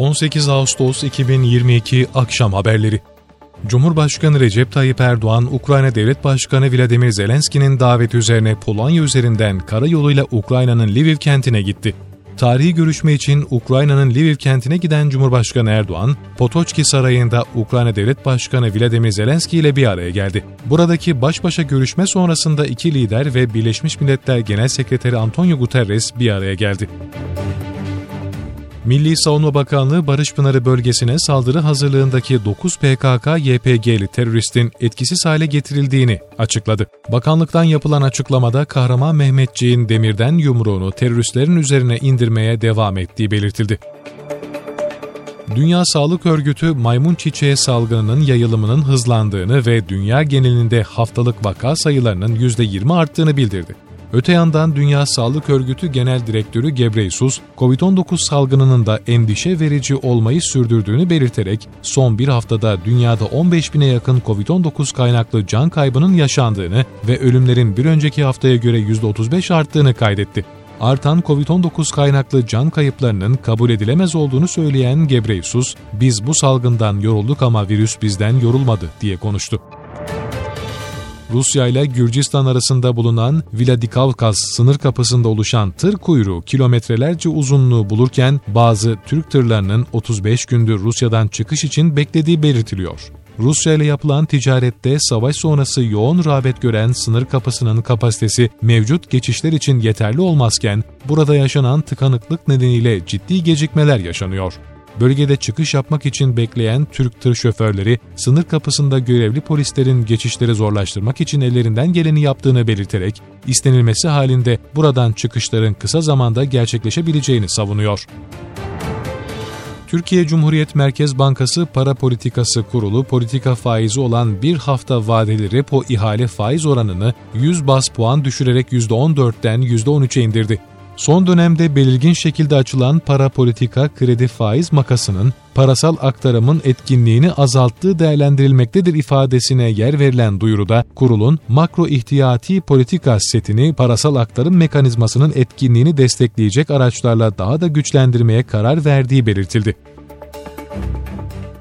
18 Ağustos 2022 Akşam Haberleri Cumhurbaşkanı Recep Tayyip Erdoğan, Ukrayna Devlet Başkanı Vladimir Zelenski'nin daveti üzerine Polonya üzerinden karayoluyla Ukrayna'nın Lviv kentine gitti. Tarihi görüşme için Ukrayna'nın Lviv kentine giden Cumhurbaşkanı Erdoğan, Potoçki Sarayı'nda Ukrayna Devlet Başkanı Vladimir Zelenski ile bir araya geldi. Buradaki baş başa görüşme sonrasında iki lider ve Birleşmiş Milletler Genel Sekreteri Antonio Guterres bir araya geldi. Milli Savunma Bakanlığı Barış Pınarı bölgesine saldırı hazırlığındaki 9 PKK-YPG'li teröristin etkisiz hale getirildiğini açıkladı. Bakanlıktan yapılan açıklamada kahraman Mehmetçiğin demirden yumruğunu teröristlerin üzerine indirmeye devam ettiği belirtildi. Dünya Sağlık Örgütü maymun çiçeği salgınının yayılımının hızlandığını ve dünya genelinde haftalık vaka sayılarının %20 arttığını bildirdi. Öte yandan Dünya Sağlık Örgütü Genel Direktörü Gebreyesus, COVID-19 salgınının da endişe verici olmayı sürdürdüğünü belirterek son bir haftada dünyada 15 bine yakın COVID-19 kaynaklı can kaybının yaşandığını ve ölümlerin bir önceki haftaya göre %35 arttığını kaydetti. Artan COVID-19 kaynaklı can kayıplarının kabul edilemez olduğunu söyleyen Gebreyesus, biz bu salgından yorulduk ama virüs bizden yorulmadı diye konuştu. Rusya ile Gürcistan arasında bulunan Vladikavkaz sınır kapısında oluşan tır kuyruğu kilometrelerce uzunluğu bulurken bazı Türk tırlarının 35 gündür Rusya'dan çıkış için beklediği belirtiliyor. Rusya ile yapılan ticarette savaş sonrası yoğun rağbet gören sınır kapısının kapasitesi mevcut geçişler için yeterli olmazken burada yaşanan tıkanıklık nedeniyle ciddi gecikmeler yaşanıyor. Bölgede çıkış yapmak için bekleyen Türk tır şoförleri, sınır kapısında görevli polislerin geçişleri zorlaştırmak için ellerinden geleni yaptığını belirterek, istenilmesi halinde buradan çıkışların kısa zamanda gerçekleşebileceğini savunuyor. Türkiye Cumhuriyet Merkez Bankası Para Politikası Kurulu politika faizi olan bir hafta vadeli repo ihale faiz oranını 100 bas puan düşürerek %14'ten %13'e indirdi. Son dönemde belirgin şekilde açılan para politika kredi faiz makasının parasal aktarımın etkinliğini azalttığı değerlendirilmektedir ifadesine yer verilen duyuruda kurulun makro ihtiyati politika setini parasal aktarım mekanizmasının etkinliğini destekleyecek araçlarla daha da güçlendirmeye karar verdiği belirtildi.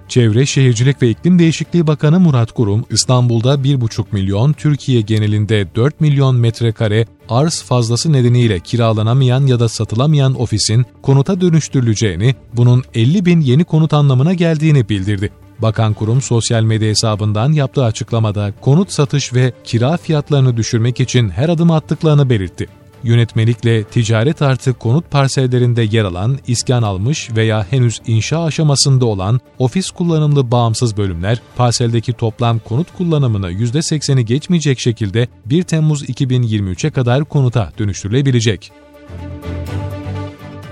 Çevre, Şehircilik ve İklim Değişikliği Bakanı Murat Kurum, İstanbul'da 1,5 milyon, Türkiye genelinde 4 milyon metrekare arz fazlası nedeniyle kiralanamayan ya da satılamayan ofisin konuta dönüştürüleceğini, bunun 50 bin yeni konut anlamına geldiğini bildirdi. Bakan kurum sosyal medya hesabından yaptığı açıklamada konut satış ve kira fiyatlarını düşürmek için her adım attıklarını belirtti yönetmelikle ticaret artı konut parsellerinde yer alan, iskan almış veya henüz inşa aşamasında olan ofis kullanımlı bağımsız bölümler, parseldeki toplam konut kullanımını %80'i geçmeyecek şekilde 1 Temmuz 2023'e kadar konuta dönüştürülebilecek.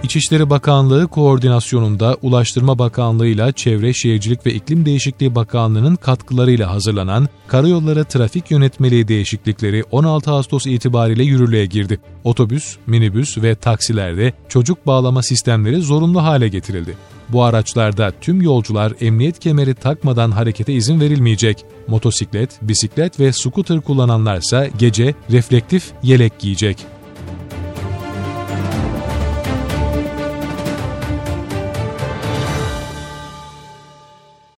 İçişleri Bakanlığı koordinasyonunda Ulaştırma Bakanlığı ile Çevre Şehircilik ve İklim Değişikliği Bakanlığı'nın katkılarıyla hazırlanan Karayolları Trafik Yönetmeliği değişiklikleri 16 Ağustos itibariyle yürürlüğe girdi. Otobüs, minibüs ve taksilerde çocuk bağlama sistemleri zorunlu hale getirildi. Bu araçlarda tüm yolcular emniyet kemeri takmadan harekete izin verilmeyecek. Motosiklet, bisiklet ve scooter kullananlarsa gece reflektif yelek giyecek.